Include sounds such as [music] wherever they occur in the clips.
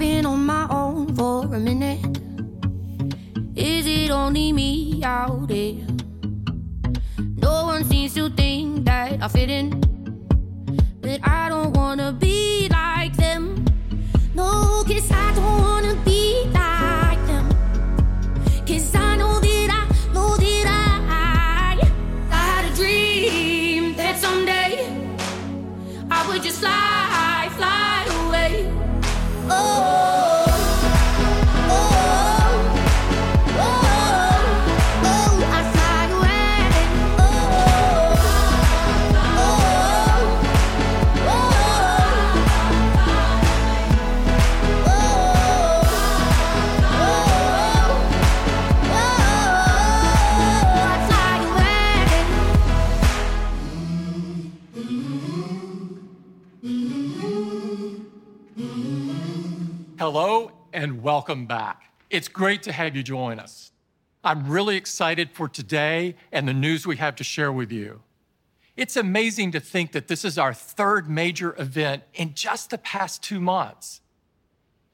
been on my own for a minute. Is it only me out there? No one seems to think that I fit in. But I don't wanna be welcome back. It's great to have you join us. I'm really excited for today and the news we have to share with you. It's amazing to think that this is our third major event in just the past two months.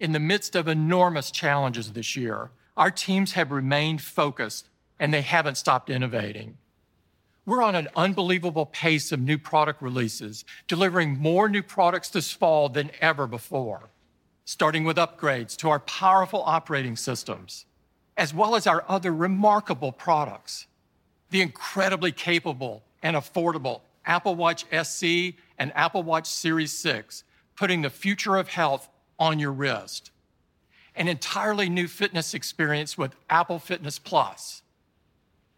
In the midst of enormous challenges this year, our teams have remained focused and they haven't stopped innovating. We're on an unbelievable pace of new product releases, delivering more new products this fall than ever before starting with upgrades to our powerful operating systems, as well as our other remarkable products. The incredibly capable and affordable Apple Watch SE and Apple Watch Series 6, putting the future of health on your wrist. An entirely new fitness experience with Apple Fitness Plus.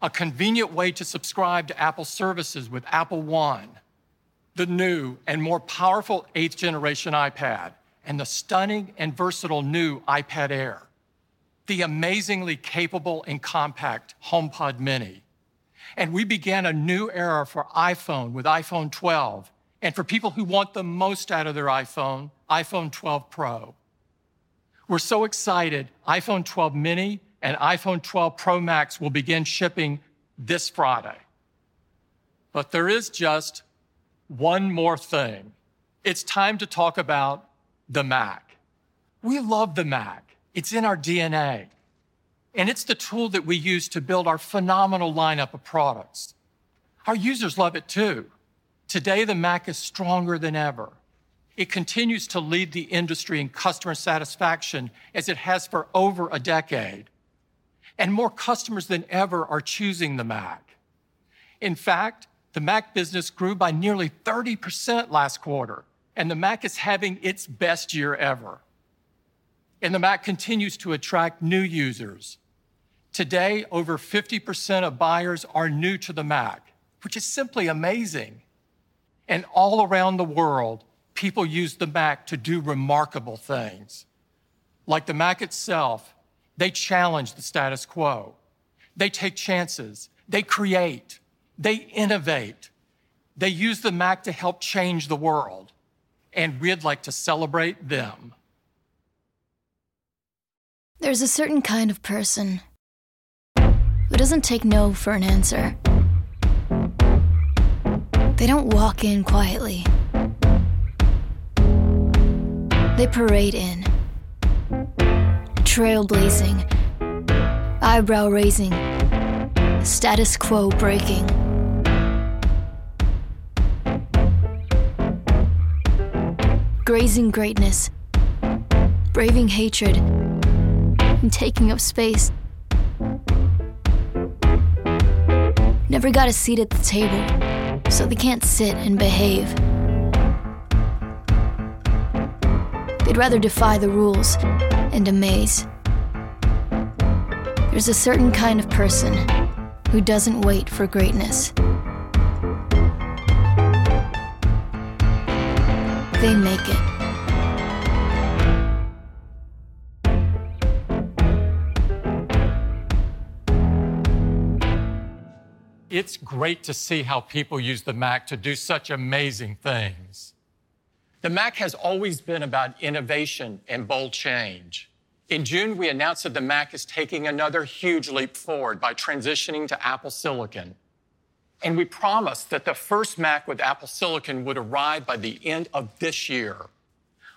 A convenient way to subscribe to Apple services with Apple One. The new and more powerful eighth generation iPad and the stunning and versatile new iPad Air, the amazingly capable and compact HomePod Mini. And we began a new era for iPhone with iPhone 12, and for people who want the most out of their iPhone, iPhone 12 Pro. We're so excited, iPhone 12 mini and iPhone 12 Pro Max will begin shipping this Friday. But there is just one more thing. It's time to talk about the Mac. We love the Mac. It's in our DNA. And it's the tool that we use to build our phenomenal lineup of products. Our users love it too. Today, the Mac is stronger than ever. It continues to lead the industry in customer satisfaction as it has for over a decade. And more customers than ever are choosing the Mac. In fact, the Mac business grew by nearly 30% last quarter, and the Mac is having its best year ever. And the Mac continues to attract new users. Today, over 50% of buyers are new to the Mac, which is simply amazing. And all around the world, people use the Mac to do remarkable things. Like the Mac itself, they challenge the status quo. They take chances. They create. They innovate. They use the Mac to help change the world. And we'd like to celebrate them. There's a certain kind of person who doesn't take no for an answer. They don't walk in quietly, they parade in, trailblazing, eyebrow raising, status quo breaking. Grazing greatness, braving hatred, and taking up space. Never got a seat at the table, so they can't sit and behave. They'd rather defy the rules and amaze. There's a certain kind of person who doesn't wait for greatness. They make it. It's great to see how people use the Mac to do such amazing things. The Mac has always been about innovation and bold change. In June, we announced that the Mac is taking another huge leap forward by transitioning to Apple Silicon. And we promised that the first Mac with Apple Silicon would arrive by the end of this year.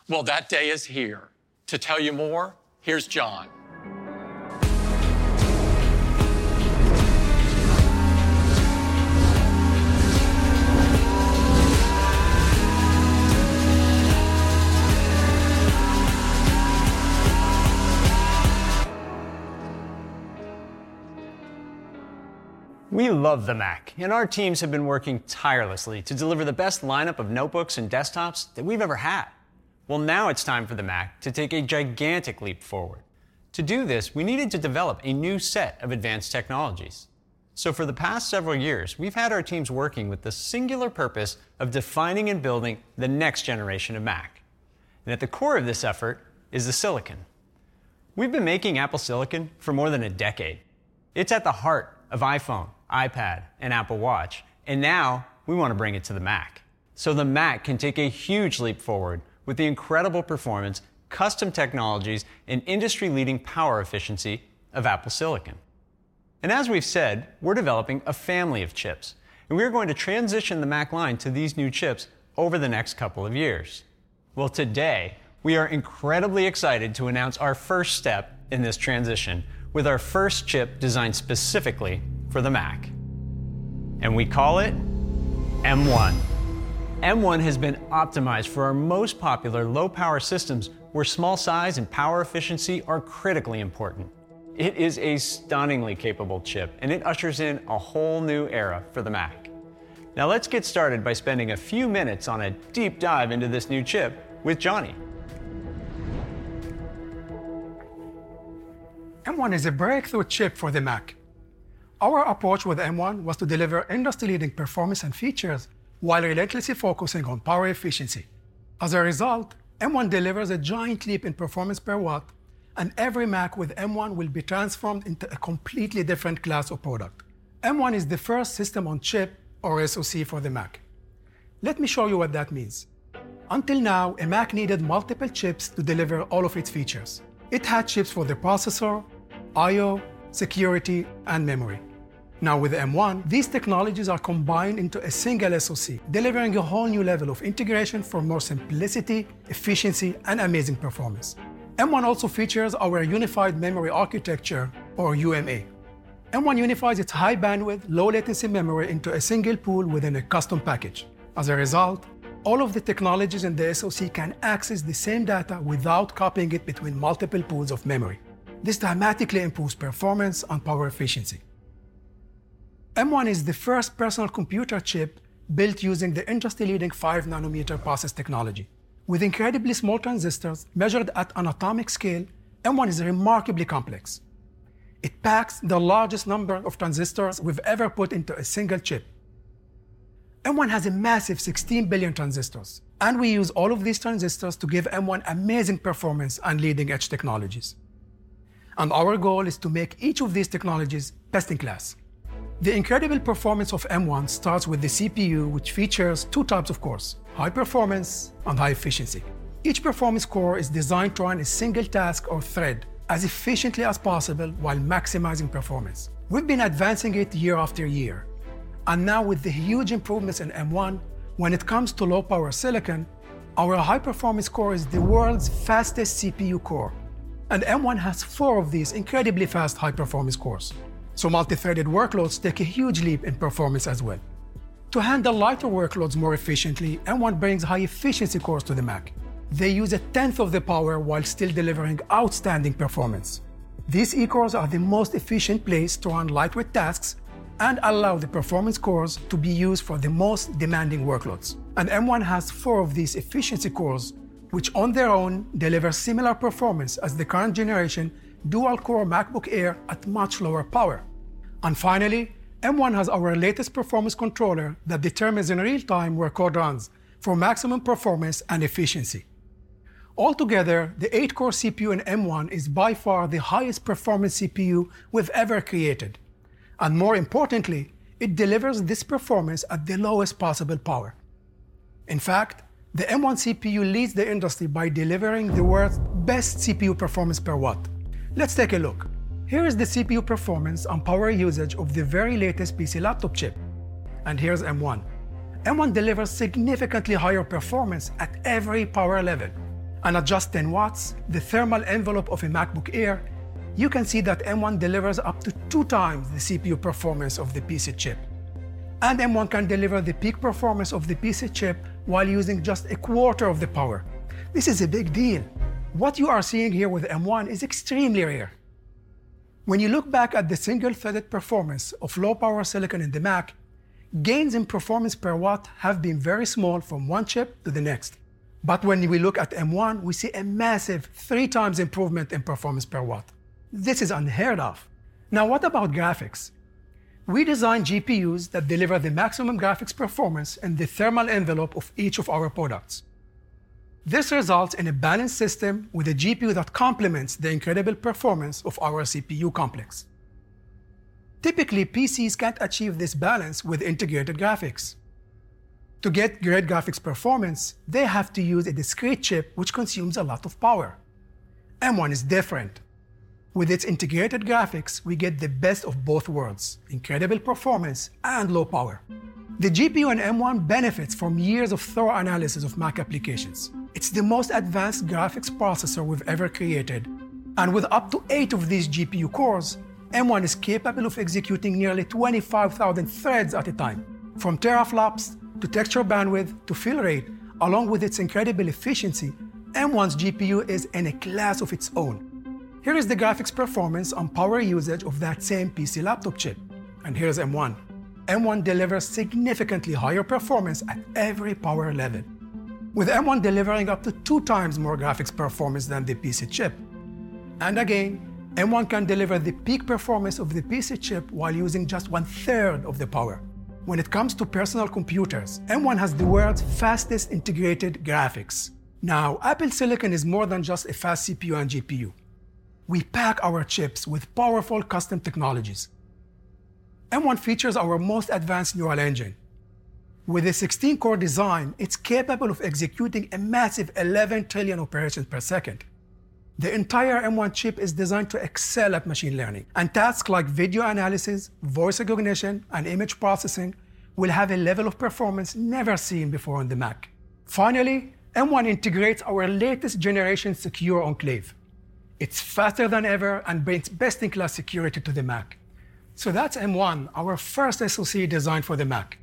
Well, that day is here. To tell you more, here's John. We love the Mac, and our teams have been working tirelessly to deliver the best lineup of notebooks and desktops that we've ever had. Well, now it's time for the Mac to take a gigantic leap forward. To do this, we needed to develop a new set of advanced technologies. So, for the past several years, we've had our teams working with the singular purpose of defining and building the next generation of Mac. And at the core of this effort is the silicon. We've been making Apple Silicon for more than a decade. It's at the heart of iPhone, iPad, and Apple Watch. And now we want to bring it to the Mac. So the Mac can take a huge leap forward with the incredible performance, custom technologies, and industry leading power efficiency of Apple Silicon. And as we've said, we're developing a family of chips. And we're going to transition the Mac line to these new chips over the next couple of years. Well, today, we are incredibly excited to announce our first step in this transition with our first chip designed specifically for the Mac. And we call it M1. M1 has been optimized for our most popular low power systems where small size and power efficiency are critically important. It is a stunningly capable chip and it ushers in a whole new era for the Mac. Now let's get started by spending a few minutes on a deep dive into this new chip with Johnny. M1 is a breakthrough chip for the Mac. Our approach with M1 was to deliver industry-leading performance and features while relentlessly focusing on power efficiency. As a result, M1 delivers a giant leap in performance per watt, and every Mac with M1 will be transformed into a completely different class of product. M1 is the first system on chip or SoC for the Mac. Let me show you what that means. Until now, a Mac needed multiple chips to deliver all of its features. It had chips for the processor, I/O, security, and memory. Now with M1, these technologies are combined into a single SoC, delivering a whole new level of integration for more simplicity, efficiency, and amazing performance. M1 also features our Unified Memory Architecture, or UMA. M1 unifies its high bandwidth, low latency memory into a single pool within a custom package. As a result, all of the technologies in the SoC can access the same data without copying it between multiple pools of memory. This dramatically improves performance and power efficiency. M1 is the first personal computer chip built using the industry-leading 5 nanometer process technology. With incredibly small transistors measured at an atomic scale, M1 is remarkably complex. It packs the largest number of transistors we've ever put into a single chip. M1 has a massive 16 billion transistors, and we use all of these transistors to give M1 amazing performance and leading-edge technologies. And our goal is to make each of these technologies best in class. The incredible performance of M1 starts with the CPU, which features two types of cores, high performance and high efficiency. Each performance core is designed to run a single task or thread as efficiently as possible while maximizing performance. We've been advancing it year after year. And now with the huge improvements in M1, when it comes to low power silicon, our high performance core is the world's fastest CPU core. And M1 has four of these incredibly fast high performance cores. So multi-threaded workloads take a huge leap in performance as well. To handle lighter workloads more efficiently, M1 brings high-efficiency cores to the Mac. They use a tenth of the power while still delivering outstanding performance. These E-cores are the most efficient place to run lightweight tasks and allow the performance cores to be used for the most demanding workloads. And M1 has four of these efficiency cores, which on their own deliver similar performance as the current generation dual-core MacBook Air at much lower power. And finally, M1 has our latest performance controller that determines in real time where code runs for maximum performance and efficiency. Altogether, the 8-core CPU in M1 is by far the highest performance CPU we've ever created. And more importantly, it delivers this performance at the lowest possible power. In fact, the M1 CPU leads the industry by delivering the world's best CPU performance per watt. Let's take a look. Here is the CPU performance and power usage of the very latest PC laptop chip. And here's M1. M1 delivers significantly higher performance at every power level. and at just 10 watts, the thermal envelope of a MacBook Air, you can see that M1 delivers up to two times the CPU performance of the PC chip. And M1 can deliver the peak performance of the PC chip while using just a quarter of the power. This is a big deal. What you are seeing here with M1 is extremely rare. When you look back at the single-threaded performance of low-power silicon in the Mac, gains in performance per watt have been very small from one chip to the next. But when we look at M1, we see a massive three times improvement in performance per watt. This is unheard of. Now, what about graphics? We design GPUs that deliver the maximum graphics performance in the thermal envelope of each of our products. This results in a balanced system with a GPU that complements the incredible performance of our CPU complex. Typically, PCs can't achieve this balance with integrated graphics. To get great graphics performance, they have to use a discrete chip which consumes a lot of power. M1 is different. With its integrated graphics, we get the best of both worlds incredible performance and low power. The GPU in M1 benefits from years of thorough analysis of Mac applications. It's the most advanced graphics processor we've ever created. And with up to eight of these GPU cores, M1 is capable of executing nearly 25,000 threads at a time, from teraflops to texture bandwidth to fill rate, along with its incredible efficiency. M1's GPU is in a class of its own. Here is the graphics performance and power usage of that same PC laptop chip. And here's M1. M1 delivers significantly higher performance at every power level with M1 delivering up to two times more graphics performance than the PC chip. And again, M1 can deliver the peak performance of the PC chip while using just one third of the power. When it comes to personal computers, M1 has the world's fastest integrated graphics. Now, Apple Silicon is more than just a fast CPU and GPU. We pack our chips with powerful custom technologies. M1 features our most advanced neural engine, with a 16 core design, it's capable of executing a massive 11 trillion operations per second. The entire M1 chip is designed to excel at machine learning, and tasks like video analysis, voice recognition, and image processing will have a level of performance never seen before on the Mac. Finally, M1 integrates our latest generation secure enclave. It's faster than ever and brings best in class security to the Mac. So that's M1, our first SoC designed for the Mac.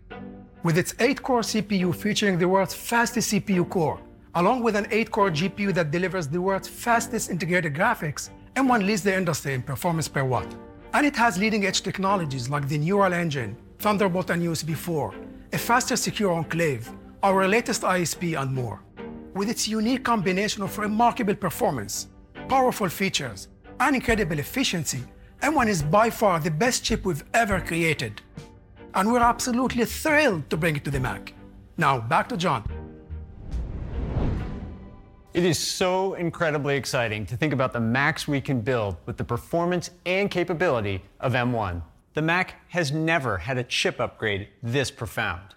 With its 8-core CPU featuring the world's fastest CPU core, along with an 8-core GPU that delivers the world's fastest integrated graphics, M1 leads the industry in performance per watt. And it has leading-edge technologies like the Neural Engine, Thunderbolt and USB 4, a faster secure enclave, our latest ISP, and more. With its unique combination of remarkable performance, powerful features, and incredible efficiency, M1 is by far the best chip we've ever created and we're absolutely thrilled to bring it to the Mac. Now, back to John. It is so incredibly exciting to think about the Macs we can build with the performance and capability of M1. The Mac has never had a chip upgrade this profound.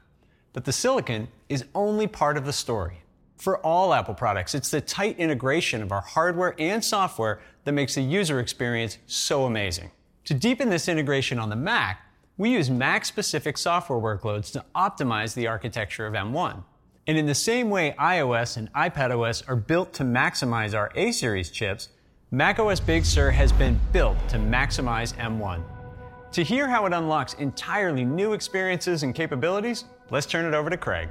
But the silicon is only part of the story. For all Apple products, it's the tight integration of our hardware and software that makes the user experience so amazing. To deepen this integration on the Mac, we use Mac specific software workloads to optimize the architecture of M1. And in the same way iOS and iPadOS are built to maximize our A series chips, macOS Big Sur has been built to maximize M1. To hear how it unlocks entirely new experiences and capabilities, let's turn it over to Craig.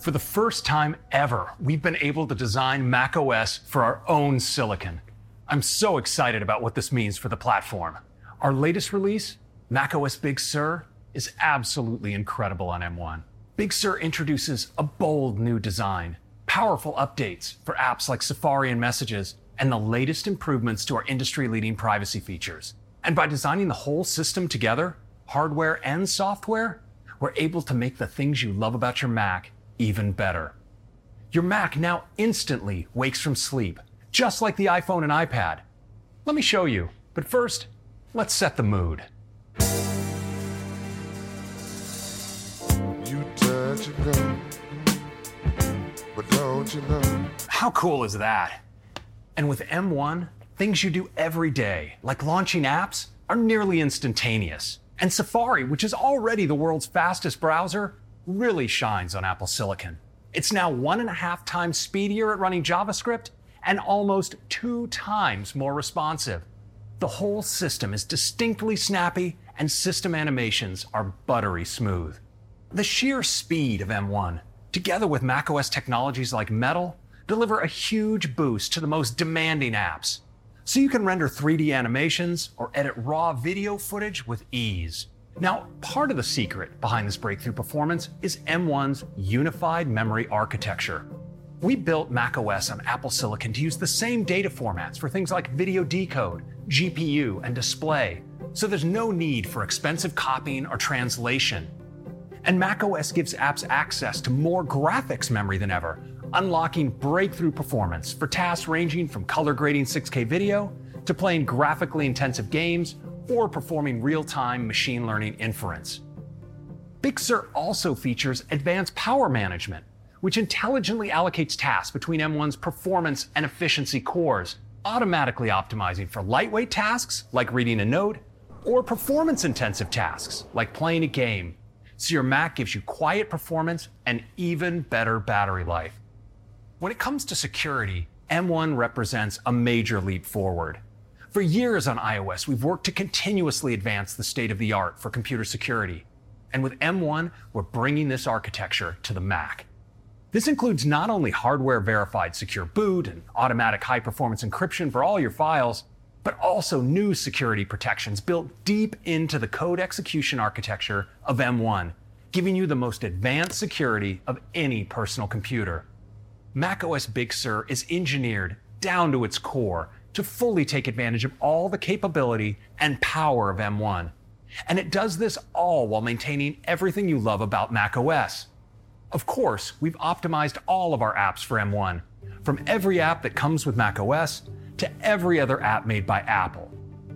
For the first time ever, we've been able to design macOS for our own silicon. I'm so excited about what this means for the platform. Our latest release, macOS Big Sur, is absolutely incredible on M1. Big Sur introduces a bold new design, powerful updates for apps like Safari and Messages, and the latest improvements to our industry leading privacy features. And by designing the whole system together, hardware and software, we're able to make the things you love about your Mac even better. Your Mac now instantly wakes from sleep, just like the iPhone and iPad. Let me show you, but first, Let's set the mood. You touch and go, but don't you know? How cool is that? And with M1, things you do every day, like launching apps, are nearly instantaneous. And Safari, which is already the world's fastest browser, really shines on Apple Silicon. It's now one and a half times speedier at running JavaScript and almost two times more responsive. The whole system is distinctly snappy and system animations are buttery smooth. The sheer speed of M1, together with macOS technologies like Metal, deliver a huge boost to the most demanding apps. So you can render 3D animations or edit raw video footage with ease. Now, part of the secret behind this breakthrough performance is M1's unified memory architecture. We built macOS on Apple Silicon to use the same data formats for things like video decode, GPU, and display, so there's no need for expensive copying or translation. And macOS gives apps access to more graphics memory than ever, unlocking breakthrough performance for tasks ranging from color grading 6K video to playing graphically intensive games or performing real time machine learning inference. Big Sur also features advanced power management, which intelligently allocates tasks between M1's performance and efficiency cores, automatically optimizing for lightweight tasks like reading a note or performance intensive tasks like playing a game. So your Mac gives you quiet performance and even better battery life. When it comes to security, M1 represents a major leap forward. For years on iOS, we've worked to continuously advance the state of the art for computer security. And with M1, we're bringing this architecture to the Mac. This includes not only hardware verified secure boot and automatic high performance encryption for all your files, but also new security protections built deep into the code execution architecture of M1, giving you the most advanced security of any personal computer. macOS Big Sur is engineered down to its core to fully take advantage of all the capability and power of M1. And it does this all while maintaining everything you love about macOS. Of course, we've optimized all of our apps for M1, from every app that comes with macOS to every other app made by Apple.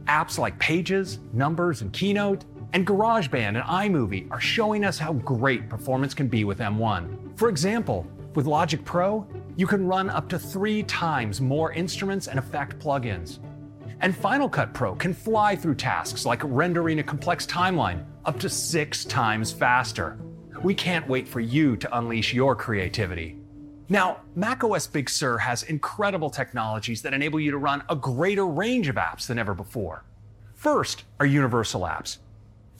Apps like Pages, Numbers, and Keynote, and GarageBand and iMovie are showing us how great performance can be with M1. For example, with Logic Pro, you can run up to three times more instruments and effect plugins. And Final Cut Pro can fly through tasks like rendering a complex timeline up to six times faster. We can't wait for you to unleash your creativity. Now, macOS Big Sur has incredible technologies that enable you to run a greater range of apps than ever before. First are universal apps.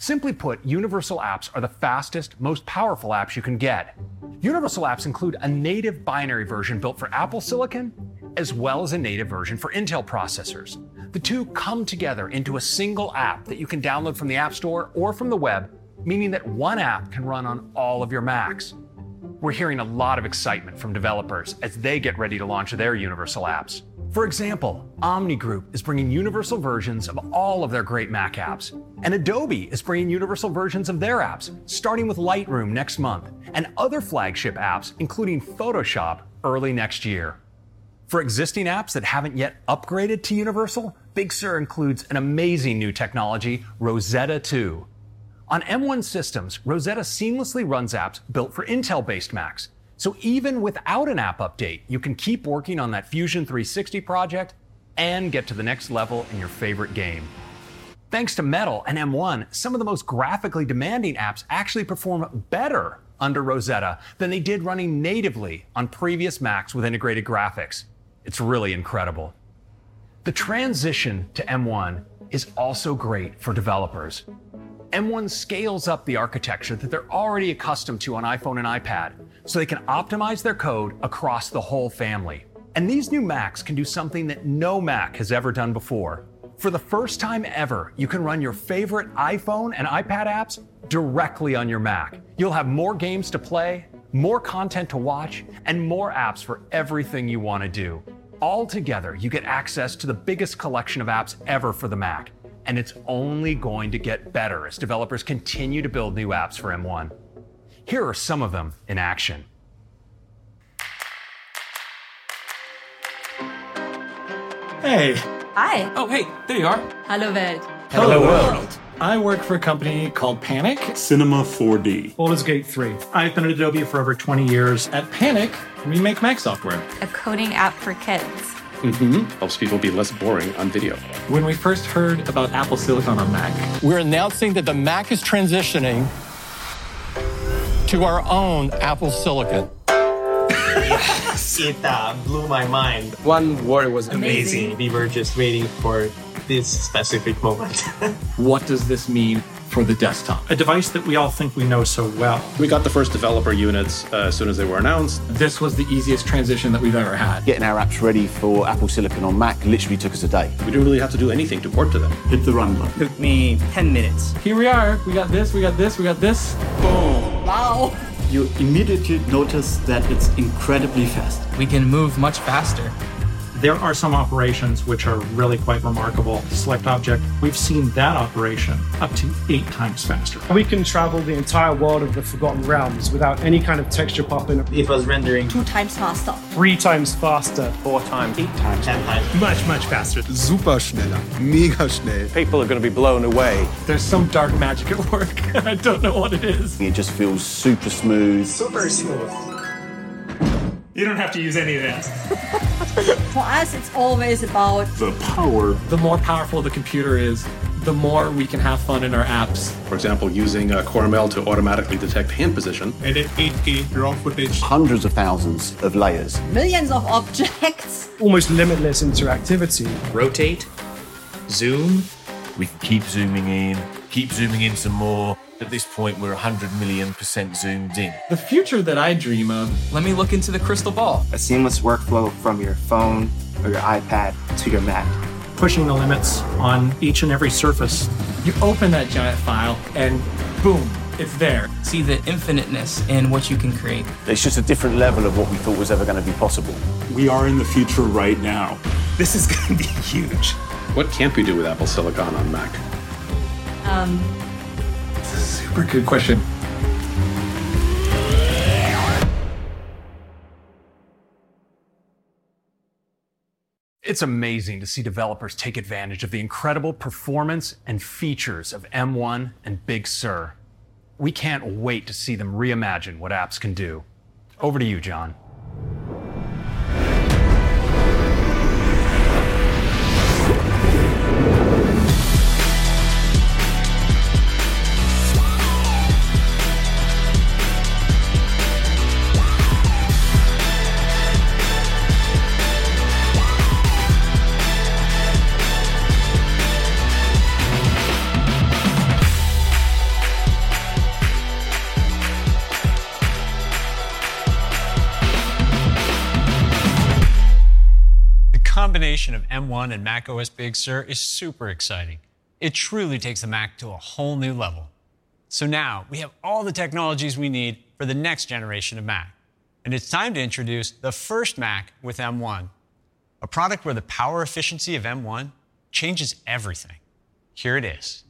Simply put, universal apps are the fastest, most powerful apps you can get. Universal apps include a native binary version built for Apple Silicon, as well as a native version for Intel processors. The two come together into a single app that you can download from the App Store or from the web, meaning that one app can run on all of your Macs. We're hearing a lot of excitement from developers as they get ready to launch their universal apps. For example, Omni Group is bringing universal versions of all of their great Mac apps, and Adobe is bringing universal versions of their apps, starting with Lightroom next month, and other flagship apps, including Photoshop, early next year. For existing apps that haven't yet upgraded to Universal, Big Sur includes an amazing new technology, Rosetta 2. On M1 systems, Rosetta seamlessly runs apps built for Intel based Macs, so even without an app update, you can keep working on that Fusion 360 project and get to the next level in your favorite game. Thanks to Metal and M1, some of the most graphically demanding apps actually perform better under Rosetta than they did running natively on previous Macs with integrated graphics. It's really incredible. The transition to M1 is also great for developers. M1 scales up the architecture that they're already accustomed to on iPhone and iPad, so they can optimize their code across the whole family. And these new Macs can do something that no Mac has ever done before. For the first time ever, you can run your favorite iPhone and iPad apps directly on your Mac. You'll have more games to play, more content to watch, and more apps for everything you want to do. All together, you get access to the biggest collection of apps ever for the Mac and it's only going to get better as developers continue to build new apps for M1. Here are some of them in action. Hey. Hi. Oh, hey, there you are. Hello, world. Hello, world. I work for a company called Panic. Cinema 4D. Baldur's Gate 3. I've been at Adobe for over 20 years. At Panic, we make Mac software. A coding app for kids. Mm-hmm. Helps people be less boring on video. When we first heard about Apple Silicon on Mac, We're announcing that the Mac is transitioning to our own Apple Silicon. yes. It uh, blew my mind. One word was amazing. amazing. We were just waiting for this specific moment. [laughs] what does this mean for the desktop. A device that we all think we know so well. We got the first developer units uh, as soon as they were announced. This was the easiest transition that we've ever had. Getting our apps ready for Apple Silicon on Mac literally took us a day. We didn't really have to do anything to port to them. Hit the run button. Took me 10 minutes. Here we are. We got this, we got this, we got this. Boom. Wow. You immediately notice that it's incredibly fast. We can move much faster. There are some operations which are really quite remarkable. Select object, we've seen that operation up to eight times faster. We can travel the entire world of the Forgotten Realms without any kind of texture popping. It was rendering two times faster, three times faster, four times, eight times, ten times, much, much faster. Super schneller, mega schnell. People are going to be blown away. There's some dark magic at work. [laughs] I don't know what it is. It just feels super smooth. Super smooth. You don't have to use any of that. [laughs] For us, it's always about the power. The more powerful the computer is, the more we can have fun in our apps. For example, using uh, CoreML to automatically detect hand position. Edit 8K raw footage. Hundreds of thousands of layers. Millions of objects. [laughs] Almost limitless interactivity. Rotate. Zoom. We can keep zooming in, keep zooming in some more. At this point, we're 100 million percent zoomed in. The future that I dream of. Let me look into the crystal ball. A seamless workflow from your phone or your iPad to your Mac. Pushing the limits on each and every surface. You open that giant file and boom, it's there. See the infiniteness in what you can create. It's just a different level of what we thought was ever going to be possible. We are in the future right now. This is going to be [laughs] huge. What can't we do with Apple Silicon on Mac? Um, Super good question. It's amazing to see developers take advantage of the incredible performance and features of M1 and Big Sur. We can't wait to see them reimagine what apps can do. Over to you, John. Combination of M1 and macOS Big Sur is super exciting. It truly takes the Mac to a whole new level. So now we have all the technologies we need for the next generation of Mac. And it's time to introduce the first Mac with M1, a product where the power efficiency of M1 changes everything. Here it is.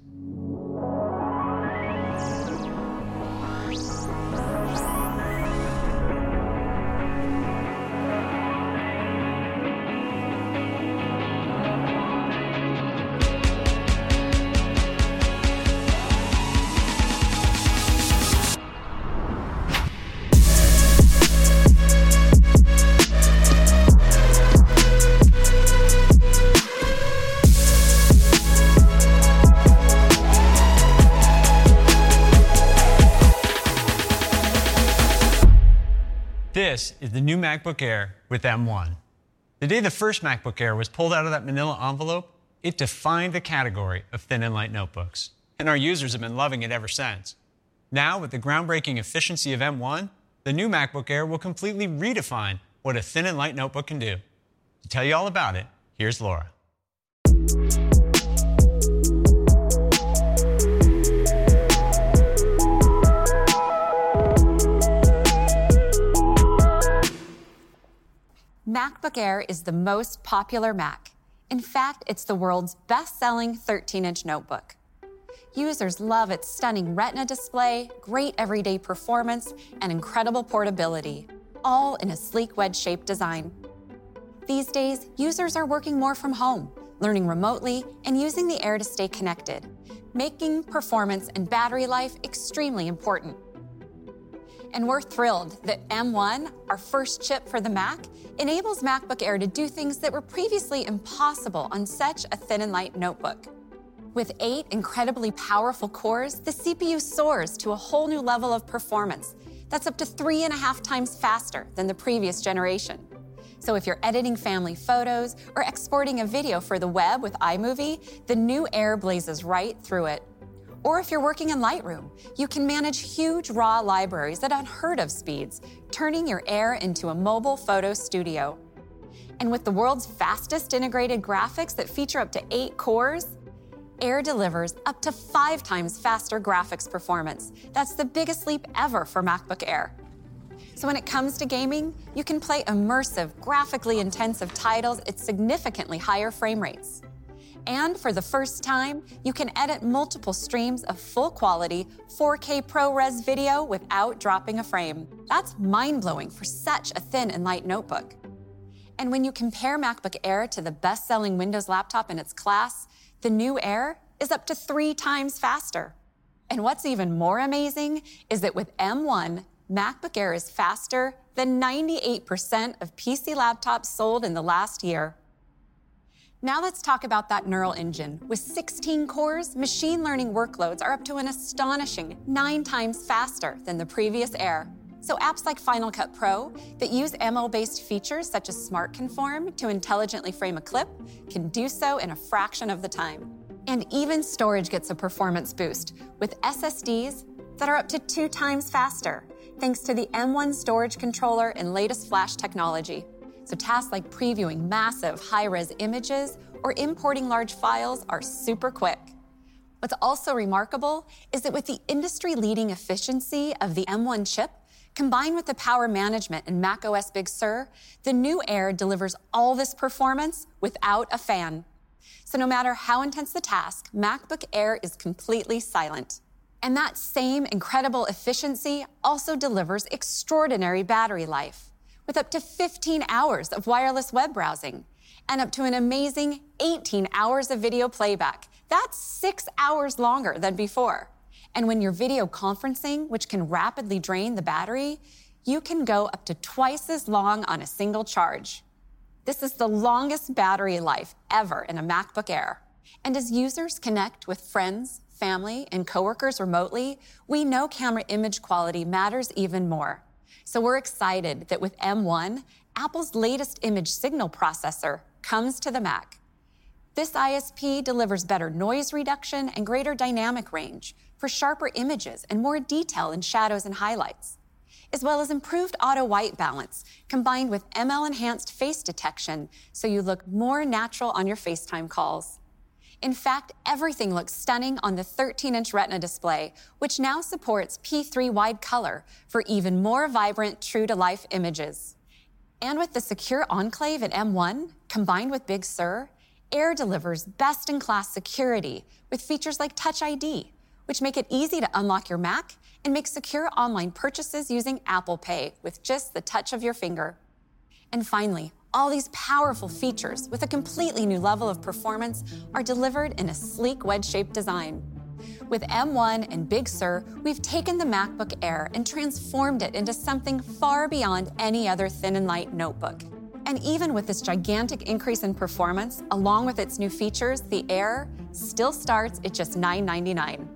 Is the new MacBook Air with M1. The day the first MacBook Air was pulled out of that manila envelope, it defined the category of thin and light notebooks. And our users have been loving it ever since. Now, with the groundbreaking efficiency of M1, the new MacBook Air will completely redefine what a thin and light notebook can do. To tell you all about it, here's Laura. MacBook Air is the most popular Mac. In fact, it's the world's best selling 13 inch notebook. Users love its stunning Retina display, great everyday performance, and incredible portability, all in a sleek wedge shaped design. These days, users are working more from home, learning remotely, and using the Air to stay connected, making performance and battery life extremely important. And we're thrilled that M1, our first chip for the Mac, enables MacBook Air to do things that were previously impossible on such a thin and light notebook. With eight incredibly powerful cores, the CPU soars to a whole new level of performance That's up to three and a half times faster than the previous generation. So if you're editing family photos or exporting a video for the web with iMovie, the new Air blazes right through it. Or if you're working in Lightroom, you can manage huge raw libraries at unheard of speeds, turning your Air into a mobile photo studio. And with the world's fastest integrated graphics that feature up to eight cores, Air delivers up to five times faster graphics performance. That's the biggest leap ever for MacBook Air. So when it comes to gaming, you can play immersive, graphically intensive titles at significantly higher frame rates. And for the first time, you can edit multiple streams of full quality 4K ProRes video without dropping a frame. That's mind blowing for such a thin and light notebook. And when you compare MacBook Air to the best selling Windows laptop in its class, the new Air is up to three times faster. And what's even more amazing is that with M1, MacBook Air is faster than 98% of PC laptops sold in the last year. Now let's talk about that neural engine. With 16 cores, machine learning workloads are up to an astonishing nine times faster than the previous Air. So apps like Final Cut Pro that use ML-based features such as Smart Conform to intelligently frame a clip can do so in a fraction of the time. And even storage gets a performance boost with SSDs that are up to two times faster, thanks to the M1 storage controller and latest flash technology. So tasks like previewing massive high-res images or importing large files are super quick. What's also remarkable is that with the industry-leading efficiency of the M1 chip, combined with the power management in macOS Big Sur, the new Air delivers all this performance without a fan. So no matter how intense the task, MacBook Air is completely silent. And that same incredible efficiency also delivers extraordinary battery life with up to 15 hours of wireless web browsing and up to an amazing 18 hours of video playback. That's six hours longer than before. And when you're video conferencing, which can rapidly drain the battery, you can go up to twice as long on a single charge. This is the longest battery life ever in a MacBook Air. And as users connect with friends, family, and coworkers remotely, we know camera image quality matters even more. So we're excited that with M1, Apple's latest image signal processor comes to the Mac. This ISP delivers better noise reduction and greater dynamic range for sharper images and more detail in shadows and highlights, as well as improved auto white balance combined with ML enhanced face detection so you look more natural on your FaceTime calls. In fact, everything looks stunning on the 13 inch Retina display, which now supports P3 wide color for even more vibrant, true to life images. And with the secure enclave at M1, combined with Big Sur, Air delivers best in class security with features like Touch ID, which make it easy to unlock your Mac and make secure online purchases using Apple Pay with just the touch of your finger. And finally, all these powerful features with a completely new level of performance are delivered in a sleek wedge-shaped design. With M1 and Big Sur, we've taken the MacBook Air and transformed it into something far beyond any other thin and light notebook. And even with this gigantic increase in performance, along with its new features, the Air still starts at just 999.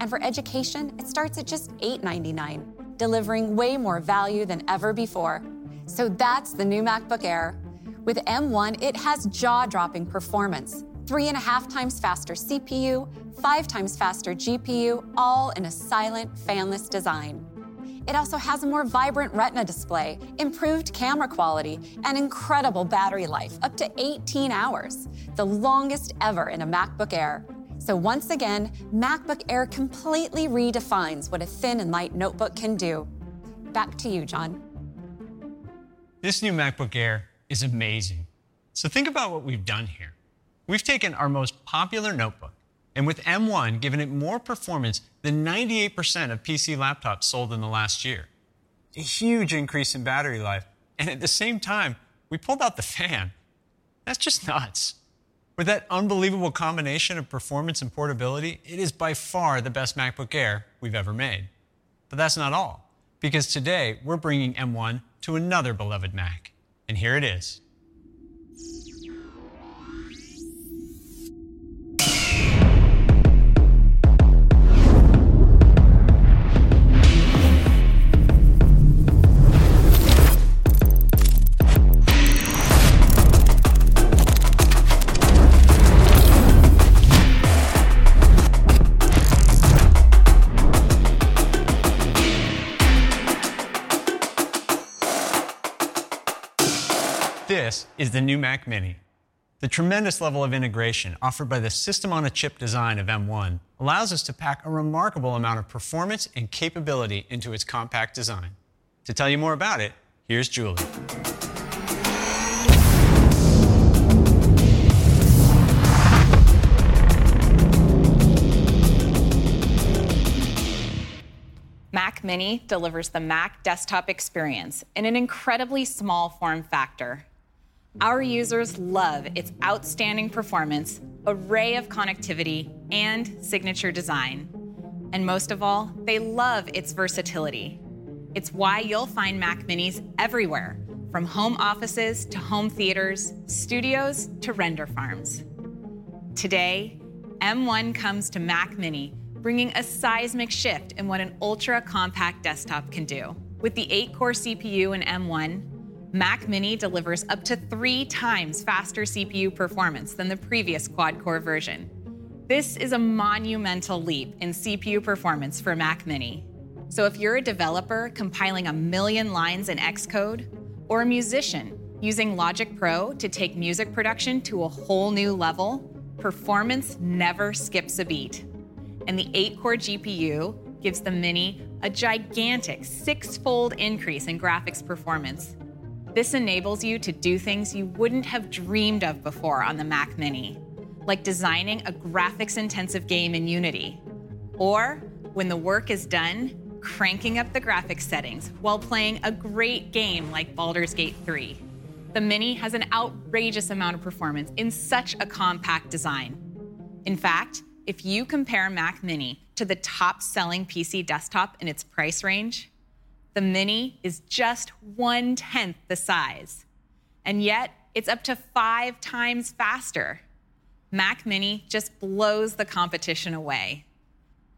And for education, it starts at just 899, delivering way more value than ever before. So that's the new MacBook Air. With M1, it has jaw dropping performance three and a half times faster CPU, five times faster GPU, all in a silent, fanless design. It also has a more vibrant Retina display, improved camera quality, and incredible battery life, up to 18 hours, the longest ever in a MacBook Air. So once again, MacBook Air completely redefines what a thin and light notebook can do. Back to you, John. This new MacBook Air is amazing. So think about what we've done here. We've taken our most popular notebook and with M1 given it more performance than 98% of PC laptops sold in the last year. A huge increase in battery life. And at the same time, we pulled out the fan. That's just nuts. With that unbelievable combination of performance and portability, it is by far the best MacBook Air we've ever made. But that's not all, because today we're bringing M1 to another beloved Mac. And here it is. Is the new Mac Mini. The tremendous level of integration offered by the system on a chip design of M1 allows us to pack a remarkable amount of performance and capability into its compact design. To tell you more about it, here's Julie. Mac Mini delivers the Mac desktop experience in an incredibly small form factor. Our users love its outstanding performance, array of connectivity, and signature design. And most of all, they love its versatility. It's why you'll find Mac Minis everywhere, from home offices to home theaters, studios to render farms. Today, M1 comes to Mac Mini bringing a seismic shift in what an ultra compact desktop can do. With the 8 core CPU in M1, Mac Mini delivers up to three times faster CPU performance than the previous quad core version. This is a monumental leap in CPU performance for Mac Mini. So, if you're a developer compiling a million lines in Xcode, or a musician using Logic Pro to take music production to a whole new level, performance never skips a beat and the 8 core GPU gives the Mini a gigantic six fold increase in graphics performance. This enables you to do things you wouldn't have dreamed of before on the Mac Mini, like designing a graphics intensive game in Unity, or when the work is done, cranking up the graphics settings while playing a great game like Baldur's Gate 3. The Mini has an outrageous amount of performance in such a compact design. In fact, if you compare Mac Mini to the top selling PC desktop in its price range, the Mini is just one tenth the size. And yet, it's up to five times faster. Mac Mini just blows the competition away.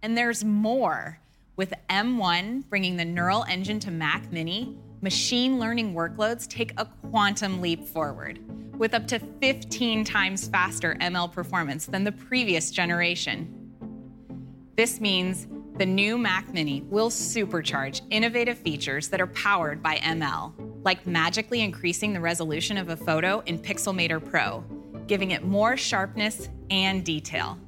And there's more. With M1 bringing the neural engine to Mac Mini, machine learning workloads take a quantum leap forward with up to 15 times faster ML performance than the previous generation. This means the new Mac Mini will supercharge innovative features that are powered by ML, like magically increasing the resolution of a photo in Pixelmator Pro, giving it more sharpness and detail.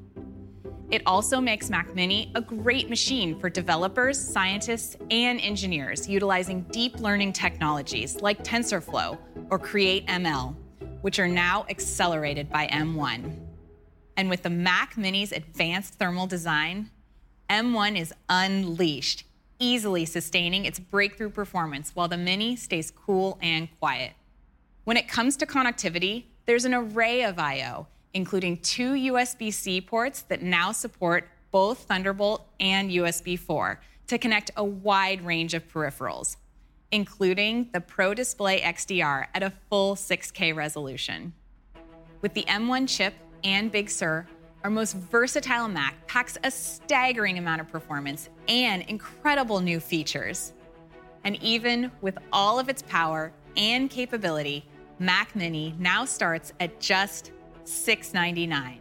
It also makes Mac Mini a great machine for developers, scientists, and engineers utilizing deep learning technologies like TensorFlow or Create ML which are now accelerated by M1. And with the Mac Mini's advanced thermal design, M1 is unleashed, easily sustaining its breakthrough performance while the Mini stays cool and quiet. When it comes to connectivity, there's an array of I/O, including two USB-C ports that now support both Thunderbolt and USB 4 to connect a wide range of peripherals including the Pro Display XDR at a full 6K resolution. With the M1 chip and Big Sur, our most versatile Mac packs a staggering amount of performance and incredible new features. And even with all of its power and capability, Mac Mini now starts at just 699.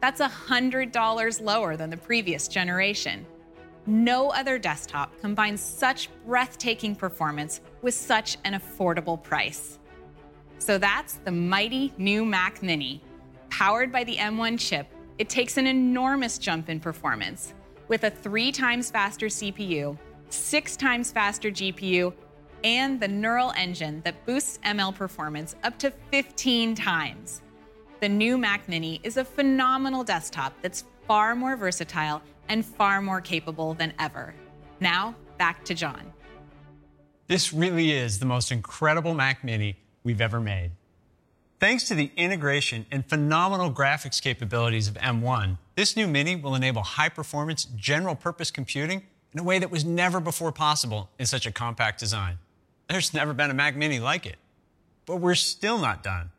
That's $100 lower than the previous generation. No other desktop combines such breathtaking performance with such an affordable price. So that's the mighty new Mac Mini. Powered by the M1 chip, it takes an enormous jump in performance with a three times faster CPU, six times faster GPU, and the neural engine that boosts ML performance up to 15 times. The new Mac Mini is a phenomenal desktop that's far more versatile and far more capable than ever. Now, back to John. This really is the most incredible Mac Mini we've ever made. Thanks to the integration and phenomenal graphics capabilities of M1, this new Mini will enable high performance general purpose computing in a way that was never before possible in such a compact design. There's never been a Mac Mini like it. But we're still not done.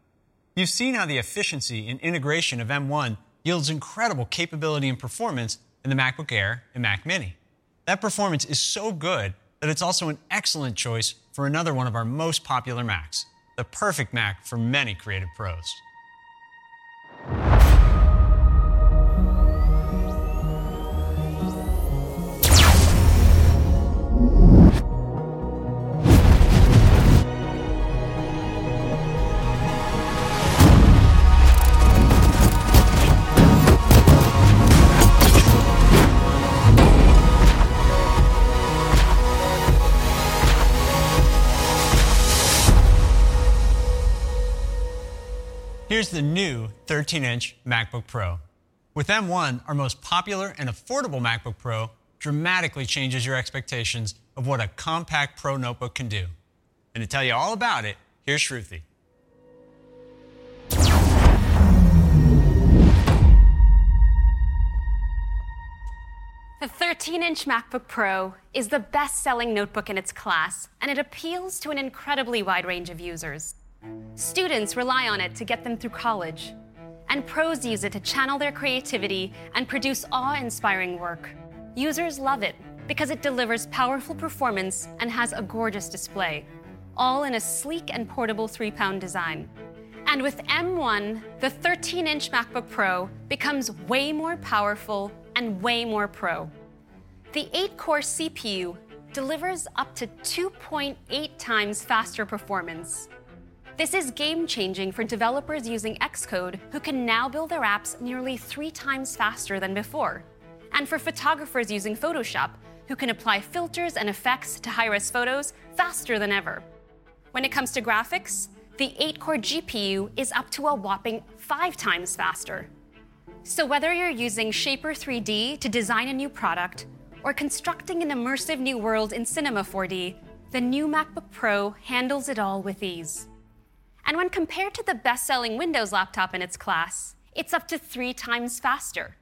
You've seen how the efficiency and integration of M1 yields incredible capability and performance in the MacBook Air and Mac Mini. That performance is so good that it's also an excellent choice for another one of our most popular Macs, the perfect Mac for many creative pros. Here's the new 13 inch MacBook Pro. With M1, our most popular and affordable MacBook Pro dramatically changes your expectations of what a compact Pro notebook can do. And to tell you all about it, here's Shruti. The 13 inch MacBook Pro is the best selling notebook in its class, and it appeals to an incredibly wide range of users. Students rely on it to get them through college, and pros use it to channel their creativity and produce awe inspiring work. Users love it because it delivers powerful performance and has a gorgeous display, all in a sleek and portable three pound design. And with M1, the 13 inch MacBook Pro becomes way more powerful and way more pro. The 8 core CPU delivers up to 2.8 times faster performance. This is game changing for developers using Xcode who can now build their apps nearly three times faster than before, and for photographers using Photoshop who can apply filters and effects to high res photos faster than ever. When it comes to graphics, the 8 core GPU is up to a whopping five times faster. So, whether you're using Shapr3D to design a new product or constructing an immersive new world in Cinema 4D, the new MacBook Pro handles it all with ease. And when compared to the best selling Windows laptop in its class, it's up to three times faster.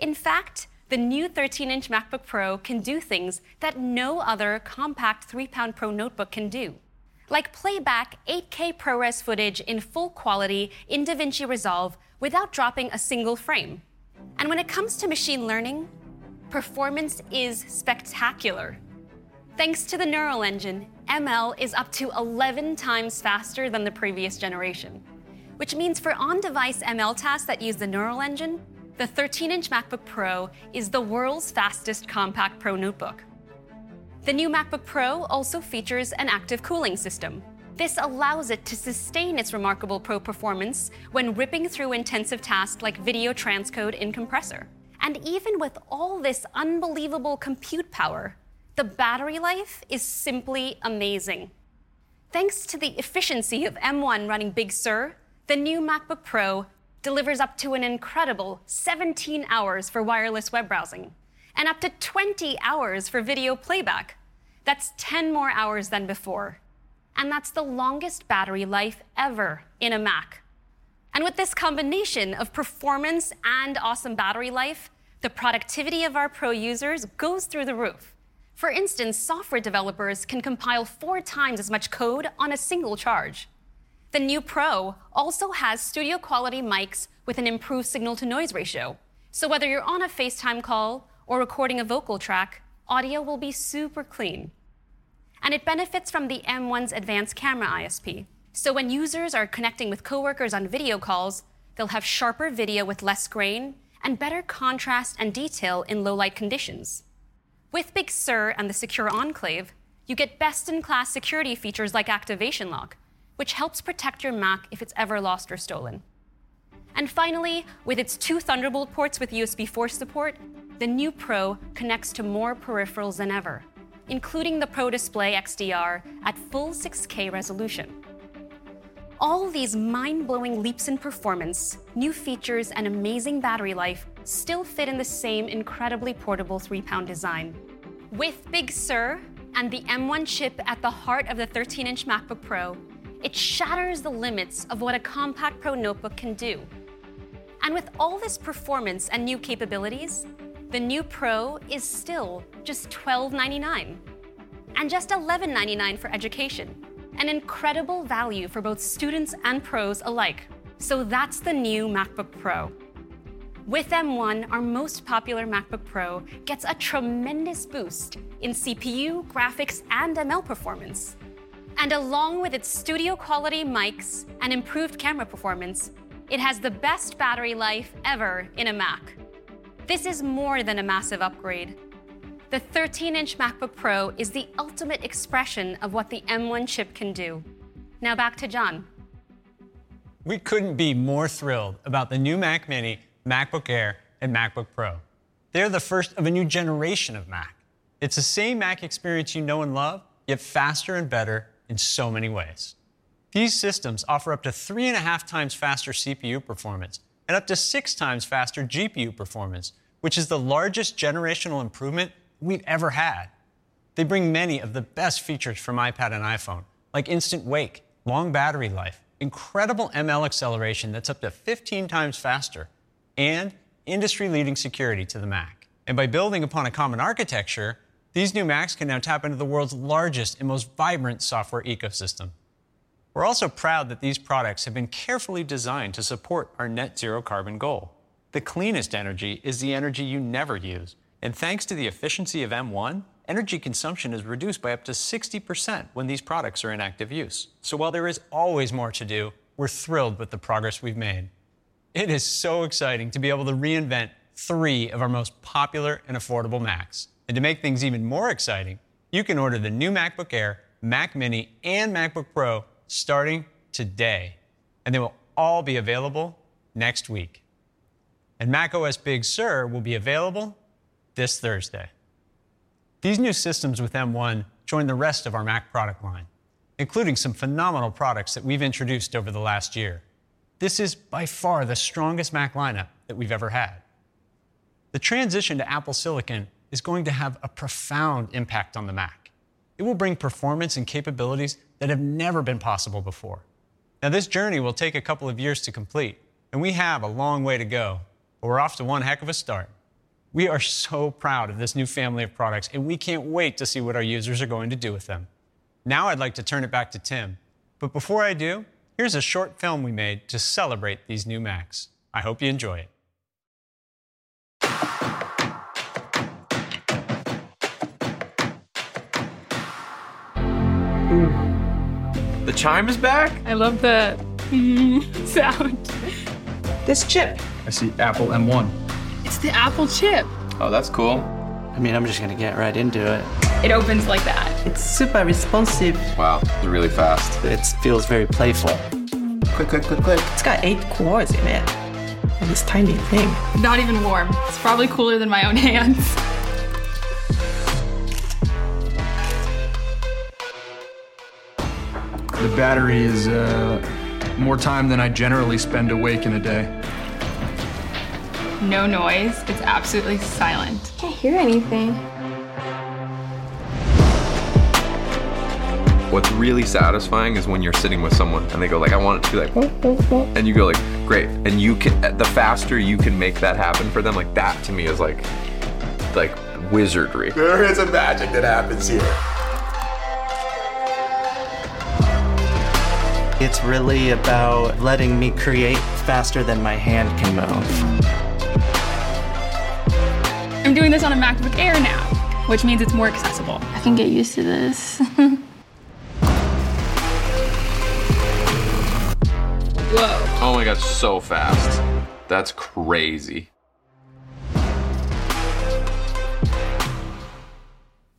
In fact, the new 13 inch MacBook Pro can do things that no other compact 3 pound Pro notebook can do, like playback 8K ProRes footage in full quality in DaVinci Resolve without dropping a single frame. And when it comes to machine learning, performance is spectacular. Thanks to the Neural Engine, ML is up to 11 times faster than the previous generation, which means for on device ML tasks that use the Neural Engine, the 13 inch MacBook Pro is the world's fastest compact Pro notebook. The new MacBook Pro also features an active cooling system, this allows it to sustain its remarkable pro performance when ripping through intensive tasks like video transcode in compressor. And even with all this unbelievable compute power, the battery life is simply amazing. Thanks to the efficiency of M1 running Big Sur, the new MacBook Pro delivers up to an incredible 17 hours for wireless web browsing and up to 20 hours for video playback. That's 10 more hours than before and that's the longest battery life ever in a Mac. And with this combination of performance and awesome battery life, the productivity of our pro users goes through the roof. For instance, software developers can compile four times as much code on a single charge. The new Pro also has studio quality mics with an improved signal to noise ratio. So whether you're on a FaceTime call or recording a vocal track, audio will be super clean and it benefits from the M1's advanced camera ISP. So when users are connecting with coworkers on video calls, they'll have sharper video with less grain and better contrast and detail in low light conditions. With Big Sur and the Secure Enclave, you get best in class security features like Activation Lock, which helps protect your Mac if it's ever lost or stolen. And finally, with its two Thunderbolt ports with USB 4 support, the new Pro connects to more peripherals than ever including the Pro Display XDR at full 6K resolution. All these mind blowing leaps in performance, new features, and amazing battery life still fit in the same incredibly portable 3 pound design. With Big Sur and the M1 chip at the heart of the 13 inch MacBook Pro, it shatters the limits of what a compact Pro notebook can do. And with all this performance and new capabilities, the new Pro is still just $12.99 and just $11.99 for education. An incredible value for both students and pros alike. So that's the new MacBook Pro. With M1, our most popular MacBook Pro gets a tremendous boost in CPU, graphics, and ML performance. And along with its studio quality mics and improved camera performance, it has the best battery life ever in a Mac. This is more than a massive upgrade. The 13 inch MacBook Pro is the ultimate expression of what the M1 chip can do. Now back to John. We couldn't be more thrilled about the new Mac Mini, MacBook Air, and MacBook Pro. They're the first of a new generation of Mac. It's the same Mac experience you know and love, yet faster and better in so many ways. These systems offer up to three and a half times faster CPU performance and up to six times faster GPU performance, which is the largest generational improvement we've ever had. They bring many of the best features from iPad and iPhone, like instant wake, long battery life, incredible ML acceleration that's up to 15 times faster, and industry leading security to the Mac. And by building upon a common architecture, these new Macs can now tap into the world's largest and most vibrant software ecosystem. We're also proud that these products have been carefully designed to support our net zero carbon goal. The cleanest energy is the energy you never use. And thanks to the efficiency of M1, energy consumption is reduced by up to 60% when these products are in active use. So while there is always more to do, we're thrilled with the progress we've made. It is so exciting to be able to reinvent three of our most popular and affordable Macs. And to make things even more exciting, you can order the new MacBook Air, Mac Mini, and MacBook Pro starting today. And they will all be available next week. And macOS Big Sur will be available this Thursday. These new systems with M1 join the rest of our Mac product line, including some phenomenal products that we've introduced over the last year. This is by far the strongest Mac lineup that we've ever had. The transition to Apple Silicon is going to have a profound impact on the Mac. It will bring performance and capabilities that have never been possible before. Now, this journey will take a couple of years to complete, and we have a long way to go, but we're off to one heck of a start. We are so proud of this new family of products, and we can't wait to see what our users are going to do with them. Now, I'd like to turn it back to Tim, but before I do, here's a short film we made to celebrate these new Macs. I hope you enjoy it. The chime is back? I love the mm, [laughs] sound. This chip. I see Apple M1. It's the Apple chip. Oh, that's cool. I mean, I'm just gonna get right into it. It opens like that. It's super responsive. Wow, it's really fast. It feels very playful. Quick, quick, quick, quick. It's got eight cores in it. And this tiny thing. Not even warm. It's probably cooler than my own hands. The battery is uh, more time than I generally spend awake in a day. No noise. It's absolutely silent. Can't hear anything. What's really satisfying is when you're sitting with someone and they go like, I want it to be like, and you go like, great. And you can, the faster you can make that happen for them, like that to me is like, like wizardry. There is a magic that happens here. It's really about letting me create faster than my hand can move. I'm doing this on a MacBook Air now, which means it's more accessible. I can get used to this. [laughs] Whoa. Oh my god, so fast. That's crazy.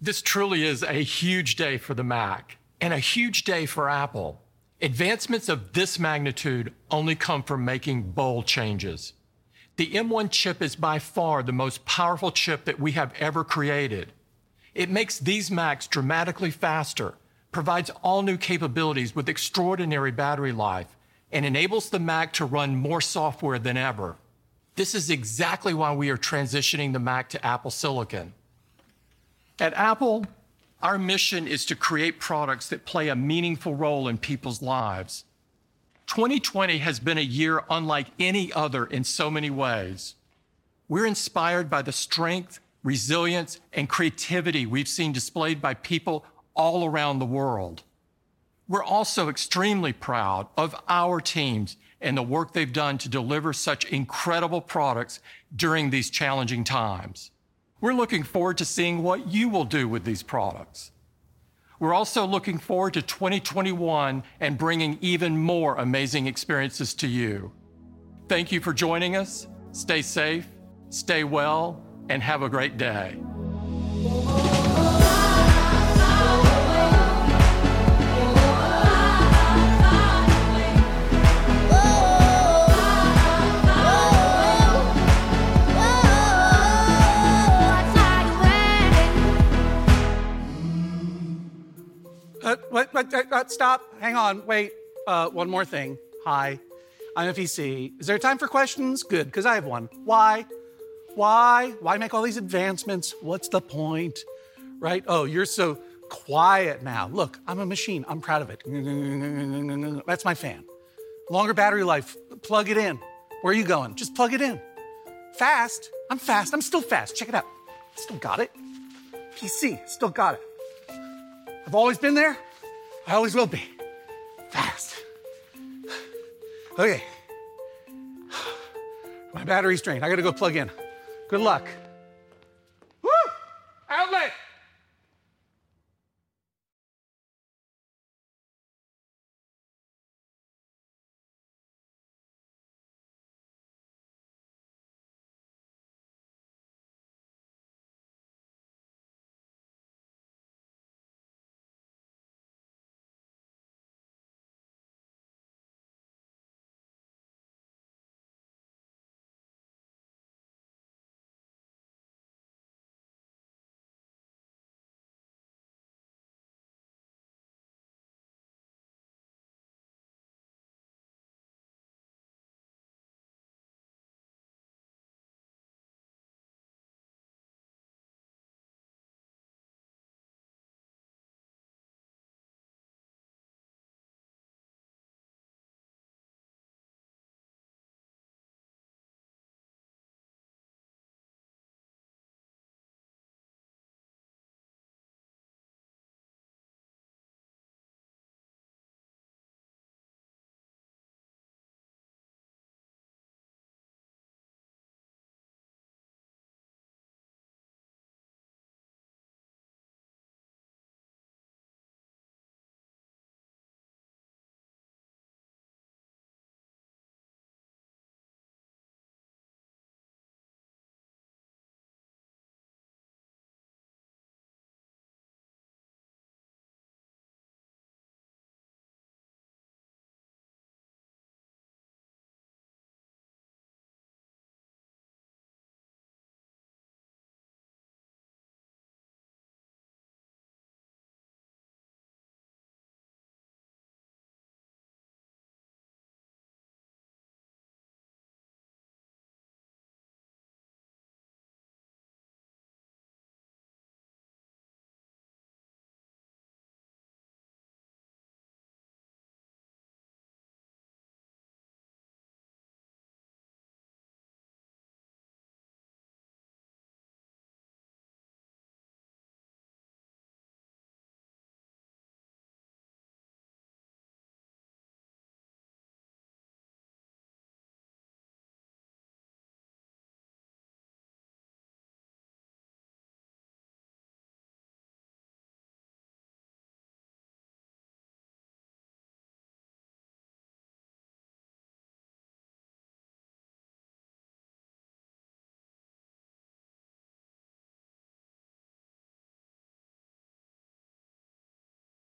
This truly is a huge day for the Mac and a huge day for Apple. Advancements of this magnitude only come from making bold changes. The M1 chip is by far the most powerful chip that we have ever created. It makes these Macs dramatically faster, provides all new capabilities with extraordinary battery life, and enables the Mac to run more software than ever. This is exactly why we are transitioning the Mac to Apple Silicon. At Apple, our mission is to create products that play a meaningful role in people's lives. 2020 has been a year unlike any other in so many ways. We're inspired by the strength, resilience, and creativity we've seen displayed by people all around the world. We're also extremely proud of our teams and the work they've done to deliver such incredible products during these challenging times. We're looking forward to seeing what you will do with these products. We're also looking forward to 2021 and bringing even more amazing experiences to you. Thank you for joining us. Stay safe, stay well, and have a great day. Stop. Hang on. Wait. uh, one more thing. Hi, I'm a PC. Is there time for questions? Good, because I have one. Why? Why? Why make all these advancements? What's the point? Right? Oh, you're so quiet now. Look, I'm a machine. I'm proud of it. That's my fan. Longer battery life. Plug it in. Where are you going? Just plug it in. Fast. I'm fast. I'm still fast. Check it out. Still got it. PC. Still got it. I've always been there. I always will be. Fast. Okay. My battery's drained. I gotta go plug in. Good luck.